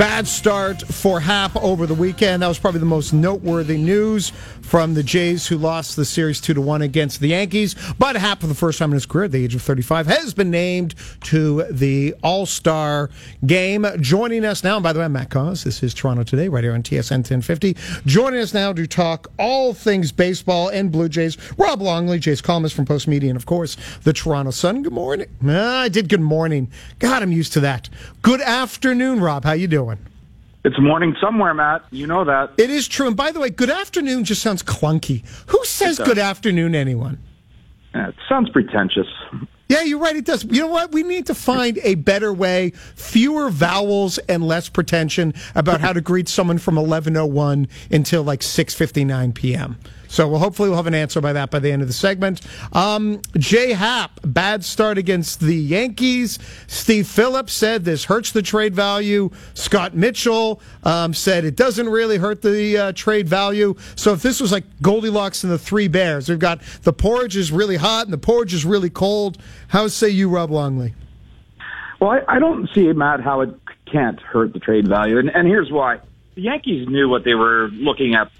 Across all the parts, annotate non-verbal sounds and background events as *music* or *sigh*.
Back Bad start for Happ over the weekend. That was probably the most noteworthy news from the Jays, who lost the series two to one against the Yankees. But Happ, for the first time in his career, at the age of 35, has been named to the All Star game. Joining us now, and by the way, I'm Matt Cauz. This is Toronto Today, right here on TSN 1050. Joining us now to talk all things baseball and Blue Jays, Rob Longley, Jays columnist from Postmedia, and of course, the Toronto Sun. Good morning. Ah, I did good morning. God, I'm used to that. Good afternoon, Rob. How you doing? It's morning somewhere, Matt. You know that. It is true. And by the way, good afternoon just sounds clunky. Who says good afternoon, anyone? Yeah, it sounds pretentious. Yeah, you're right. It does. You know what? We need to find a better way, fewer vowels and less pretension about how to greet someone from 11:01 until like 6:59 p.m. So we'll hopefully we'll have an answer by that by the end of the segment. Um, Jay Happ, bad start against the Yankees. Steve Phillips said this hurts the trade value. Scott Mitchell um, said it doesn't really hurt the uh, trade value. So if this was like Goldilocks and the Three Bears, we've got the porridge is really hot and the porridge is really cold. How say you, Rob Longley? Well, I, I don't see, Matt, how it can't hurt the trade value. And, and here's why the Yankees knew what they were looking at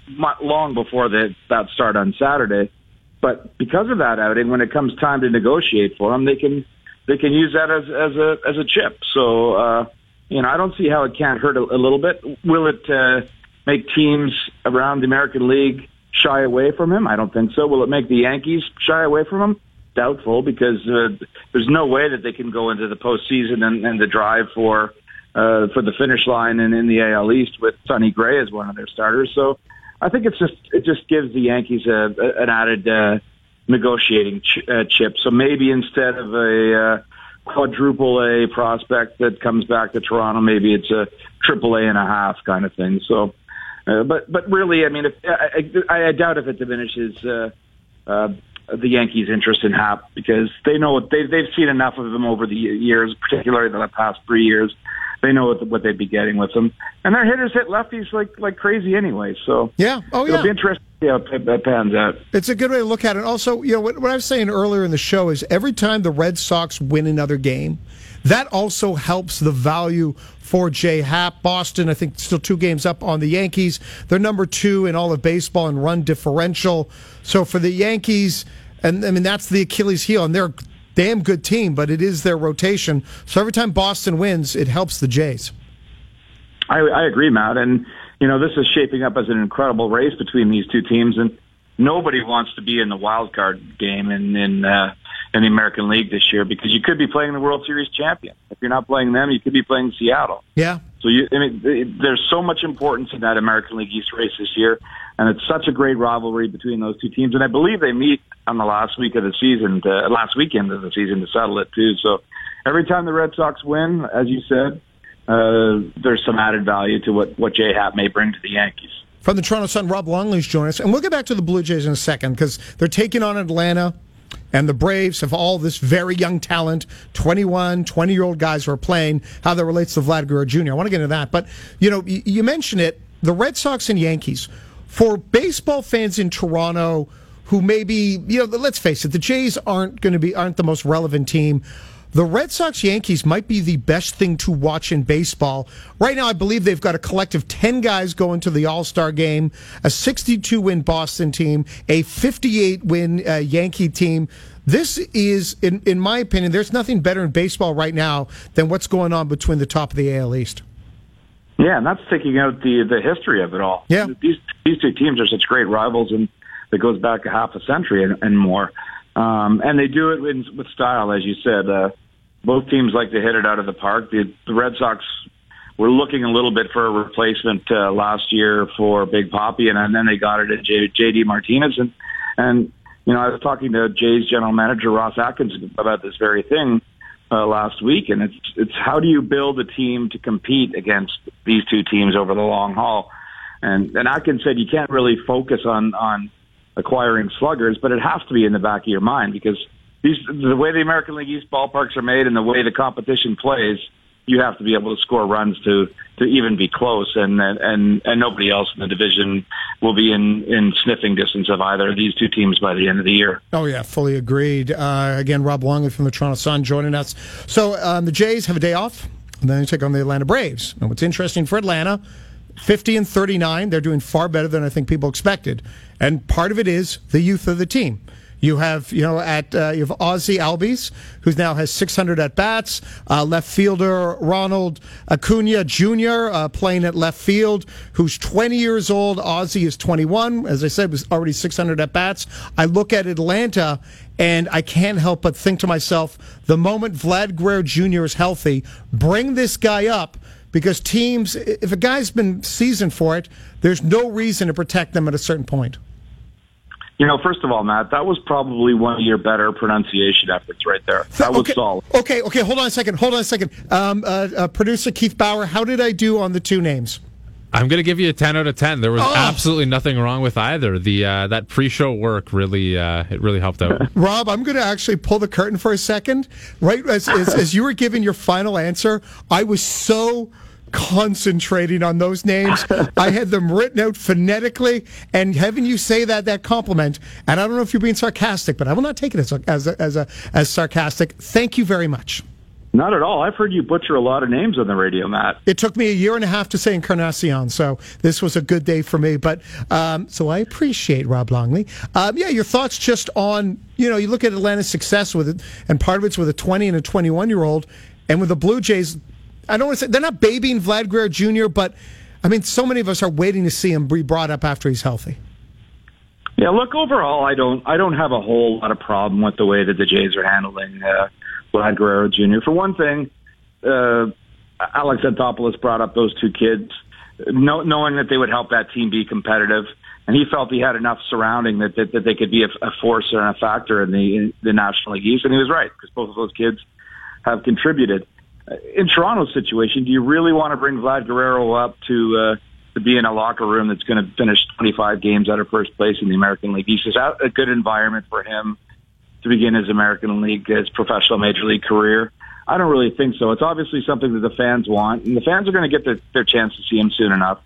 long before the, that start on Saturday. But because of that outing, when it comes time to negotiate for them, they can they can use that as as a as a chip. So uh, you know, I don't see how it can't hurt a, a little bit. Will it uh, make teams around the American League shy away from him? I don't think so. Will it make the Yankees shy away from him? Doubtful, because uh, there's no way that they can go into the postseason and, and the drive for uh, for the finish line and in the AL East with Sonny Gray as one of their starters. So I think it's just it just gives the Yankees a, a, an added uh, negotiating ch- uh, chip. So maybe instead of a uh, quadruple A prospect that comes back to Toronto, maybe it's a triple A and a half kind of thing. So, uh, but but really, I mean, if, I, I, I doubt if it diminishes. Uh, uh, the Yankees' interest in Happ because they know they they've seen enough of him over the years, particularly the past three years, they know what, what they'd be getting with them. And their hitters hit lefties like like crazy anyway. So yeah, oh yeah, it'll be interesting to see how it pans out. It's a good way to look at it. Also, you know what, what I was saying earlier in the show is every time the Red Sox win another game. That also helps the value for Jay Happ. Boston, I think, still two games up on the Yankees. They're number two in all of baseball in run differential. So for the Yankees, and I mean that's the Achilles heel, and they're damn good team, but it is their rotation. So every time Boston wins, it helps the Jays. I, I agree, Matt. And, you know, this is shaping up as an incredible race between these two teams. And nobody wants to be in the wild card game in, in, uh, in the American League this year because you could be playing the World Series champion. If you're not playing them, you could be playing Seattle. Yeah. So you, I mean, there's so much importance in that American League East race this year, and it's such a great rivalry between those two teams. And I believe they meet on the last week of the season, to, last weekend of the season to settle it too. So every time the Red Sox win, as you said, uh, there's some added value to what what J Happ may bring to the Yankees. From the Toronto Sun, Rob Longley's joining us, and we'll get back to the Blue Jays in a second because they're taking on Atlanta. And the Braves have all this very young talent, 21, 20 year old guys who are playing, how that relates to Vlad Guerrero Jr. I want to get into that. But, you know, you, you mentioned it the Red Sox and Yankees. For baseball fans in Toronto who maybe, you know, let's face it, the Jays aren't going to be, aren't the most relevant team. The Red Sox Yankees might be the best thing to watch in baseball. Right now, I believe they've got a collective 10 guys going to the All Star game, a 62 win Boston team, a 58 win uh, Yankee team. This is, in, in my opinion, there's nothing better in baseball right now than what's going on between the top of the AL East. Yeah, and that's taking out the the history of it all. Yeah, these these two teams are such great rivals, and that goes back a half a century and, and more. Um, and they do it in, with style, as you said. Uh, both teams like to hit it out of the park. The, the Red Sox were looking a little bit for a replacement uh, last year for Big Papi, and, and then they got it at J, JD Martinez. And, and, you know, I was talking to Jay's general manager, Ross Atkins, about this very thing uh, last week. And it's, it's how do you build a team to compete against these two teams over the long haul? And, and Atkins said you can't really focus on, on acquiring sluggers, but it has to be in the back of your mind because – these the way the American League East ballparks are made and the way the competition plays, you have to be able to score runs to to even be close, and and and nobody else in the division will be in in sniffing distance of either of these two teams by the end of the year. Oh yeah, fully agreed. Uh, again, Rob Longley from the Toronto Sun joining us. So um, the Jays have a day off. And then they take on the Atlanta Braves. And what's interesting for Atlanta, 50 and 39, they're doing far better than I think people expected. And part of it is the youth of the team. You have, you know, at uh, you have Ozzie Albies, who now has 600 at bats. Uh, left fielder Ronald Acuna Jr. Uh, playing at left field, who's 20 years old. Ozzie is 21. As I said, was already 600 at bats. I look at Atlanta, and I can't help but think to myself, the moment Vlad Guerrero Jr. is healthy, bring this guy up because teams, if a guy's been seasoned for it, there's no reason to protect them at a certain point. You know, first of all, Matt, that was probably one of your better pronunciation efforts right there. That was okay, solid. Okay, okay, hold on a second. Hold on a second. Um, uh, uh, producer Keith Bauer, how did I do on the two names? I'm going to give you a 10 out of 10. There was oh. absolutely nothing wrong with either. The uh, that pre-show work really uh, it really helped out. *laughs* Rob, I'm going to actually pull the curtain for a second. Right as, as, as you were giving your final answer, I was so concentrating on those names. I had them written out phonetically, and having you say that that compliment, and I don't know if you're being sarcastic, but I will not take it as as a, as, a, as sarcastic. Thank you very much. Not at all. I've heard you butcher a lot of names on the radio, Matt. It took me a year and a half to say Encarnacion, so this was a good day for me. But um, so I appreciate Rob Longley. Um, yeah, your thoughts just on you know you look at Atlanta's success with it, and part of it's with a 20 and a 21 year old, and with the Blue Jays I don't want to say they're not babying Vlad Guerrero Jr., but I mean, so many of us are waiting to see him be brought up after he's healthy. Yeah, look, overall, I don't, I don't have a whole lot of problem with the way that the Jays are handling uh, Vlad Guerrero Jr. For one thing, uh, Alex Anthopoulos brought up those two kids, know, knowing that they would help that team be competitive, and he felt he had enough surrounding that that, that they could be a, a force and a factor in the in the National League East, and he was right because both of those kids have contributed in Toronto's situation, do you really want to bring Vlad Guerrero up to uh, to be in a locker room that's going to finish 25 games out of first place in the American League East? Is that a good environment for him to begin his American League, his professional major league career? I don't really think so. It's obviously something that the fans want, and the fans are going to get their, their chance to see him soon enough.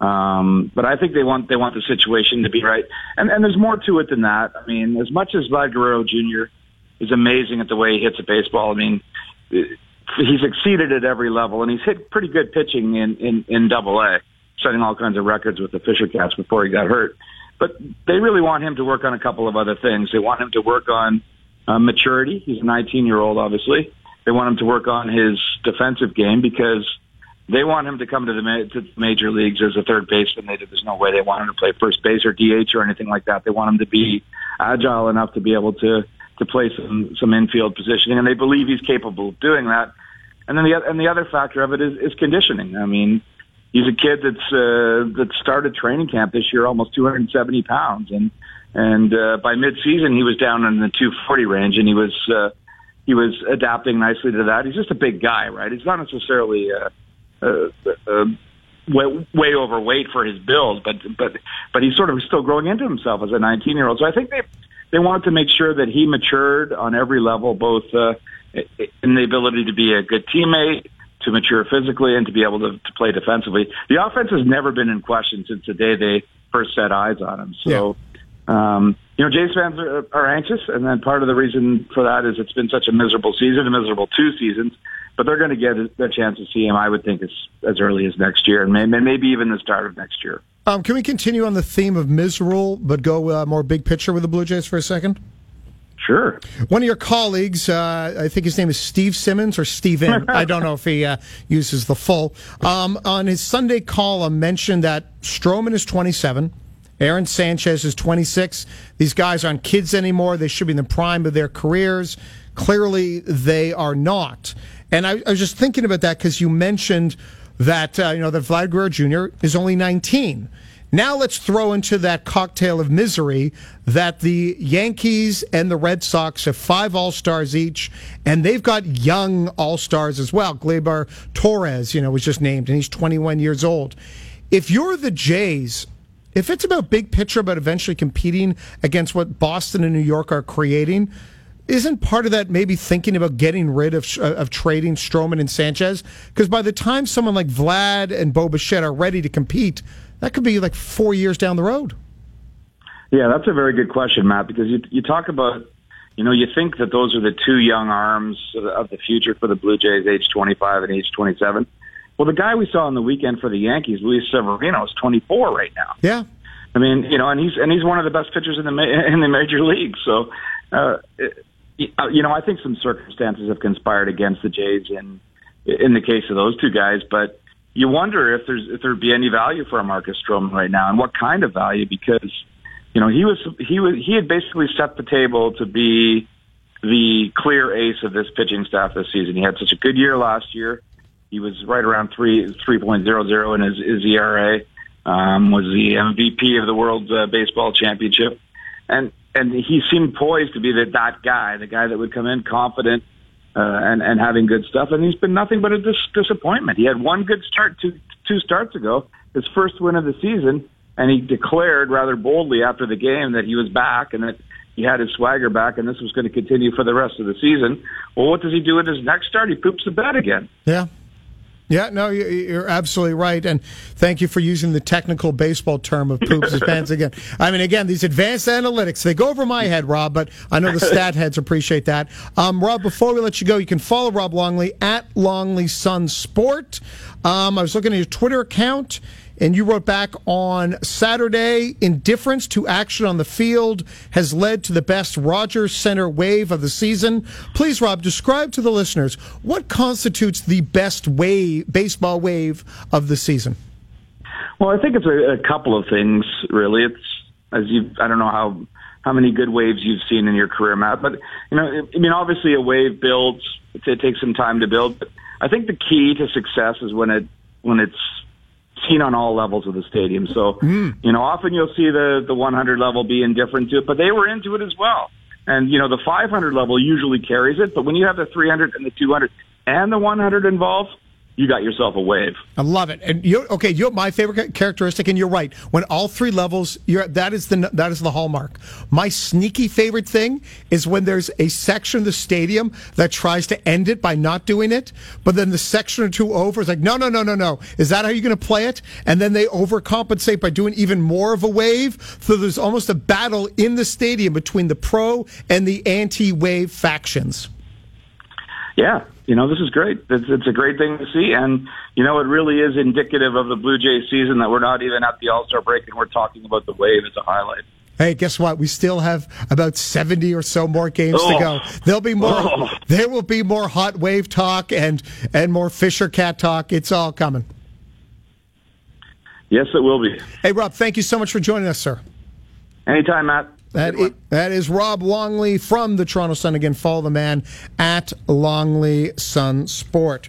Um, but I think they want they want the situation to be right, and and there's more to it than that. I mean, as much as Vlad Guerrero Jr. is amazing at the way he hits a baseball, I mean, he's exceeded at every level, and he's hit pretty good pitching in in in Double A, setting all kinds of records with the Fisher Cats before he got hurt. But they really want him to work on a couple of other things. They want him to work on uh, maturity. He's a 19 year old, obviously. They want him to work on his defensive game because they want him to come to the, ma- to major leagues as a third baseman. They, there's no way they want him to play first base or DH or anything like that. They want him to be agile enough to be able to to play some some infield positioning, and they believe he's capable of doing that. And then the and the other factor of it is, is conditioning. I mean, he's a kid that's uh, that started training camp this year almost 270 pounds, and and uh, by midseason he was down in the 240 range, and he was uh, he was adapting nicely to that. He's just a big guy, right? He's not necessarily uh, uh, uh, way, way overweight for his build, but but but he's sort of still growing into himself as a 19 year old. So I think they they wanted to make sure that he matured on every level, both uh, in the ability to be a good teammate, to mature physically, and to be able to, to play defensively. The offense has never been in question since the day they first set eyes on him. So, yeah. um, you know, Jays fans are, are anxious, and then part of the reason for that is it's been such a miserable season, a miserable two seasons. But they're going to get a chance to see him, I would think, as, as early as next year, and maybe even the start of next year. Um, can we continue on the theme of miserable, but go uh, more big picture with the Blue Jays for a second? Sure. One of your colleagues, uh, I think his name is Steve Simmons or Steven. *laughs* I don't know if he uh, uses the full. Um, on his Sunday column, mentioned that Stroman is 27. Aaron Sanchez is 26. These guys aren't kids anymore. They should be in the prime of their careers. Clearly, they are not. And I, I was just thinking about that because you mentioned that uh, you know that Vlad Guerrero Jr. is only 19. Now let's throw into that cocktail of misery that the Yankees and the Red Sox have five All Stars each, and they've got young All Stars as well. Gleyber Torres, you know, was just named, and he's 21 years old. If you're the Jays, if it's about big picture, about eventually competing against what Boston and New York are creating, isn't part of that maybe thinking about getting rid of of trading Stroman and Sanchez? Because by the time someone like Vlad and Bo Bichette are ready to compete, that could be like four years down the road. Yeah, that's a very good question, Matt. Because you you talk about you know, you think that those are the two young arms of the future for the Blue Jays, age 25 and age 27. Well, the guy we saw on the weekend for the Yankees, Luis Severino, is 24 right now. Yeah. I mean, you know, and he's and he's one of the best pitchers in the *laughs* in the major leagues. So, uh, you know, I think some circumstances have conspired against the Jays in in the case of those two guys. But you wonder if there's if there'd be any value for Marcus Stroman right now, and what kind of value because you know he was he was he had basically set the table to be the clear ace of this pitching staff this season. He had such a good year last year. He was right around three three point zero zero in his, his ERA. Um, was the MVP of the World uh, Baseball Championship, and and he seemed poised to be the, that guy, the guy that would come in confident uh, and and having good stuff. And he's been nothing but a dis- disappointment. He had one good start two two starts ago, his first win of the season, and he declared rather boldly after the game that he was back and that he had his swagger back, and this was going to continue for the rest of the season. Well, what does he do in his next start? He poops the bed again. Yeah. Yeah, no, you're absolutely right, and thank you for using the technical baseball term of poops and pants again. *laughs* I mean, again, these advanced analytics—they go over my head, Rob, but I know the *laughs* stat heads appreciate that. Um, Rob, before we let you go, you can follow Rob Longley at Longley Sun Sport. Um, I was looking at your Twitter account. And you wrote back on Saturday indifference to action on the field has led to the best Rogers Center wave of the season. Please, Rob, describe to the listeners what constitutes the best wave, baseball wave of the season. Well, I think it's a, a couple of things, really. It's, as you, I don't know how, how many good waves you've seen in your career, Matt, but, you know, I mean, obviously a wave builds, it takes some time to build, but I think the key to success is when it, when it's seen on all levels of the stadium. So, mm. you know, often you'll see the, the 100 level be indifferent to it, but they were into it as well. And, you know, the 500 level usually carries it, but when you have the 300 and the 200 and the 100 involved, you got yourself a wave. I love it. And you okay? You have my favorite characteristic, and you're right. When all three levels, you're that is the that is the hallmark. My sneaky favorite thing is when there's a section of the stadium that tries to end it by not doing it, but then the section or two over is like, no, no, no, no, no. Is that how you're going to play it? And then they overcompensate by doing even more of a wave. So there's almost a battle in the stadium between the pro and the anti-wave factions. Yeah, you know, this is great. It's, it's a great thing to see. And, you know, it really is indicative of the Blue Jays season that we're not even at the All Star break and we're talking about the wave as a highlight. Hey, guess what? We still have about 70 or so more games oh. to go. There'll be more oh. there will be more hot wave talk and and more Fisher Cat talk. It's all coming. Yes, it will be. Hey Rob, thank you so much for joining us, sir. Anytime, Matt. That is, that is Rob Longley from the Toronto Sun. Again, follow the man at Longley Sun Sport.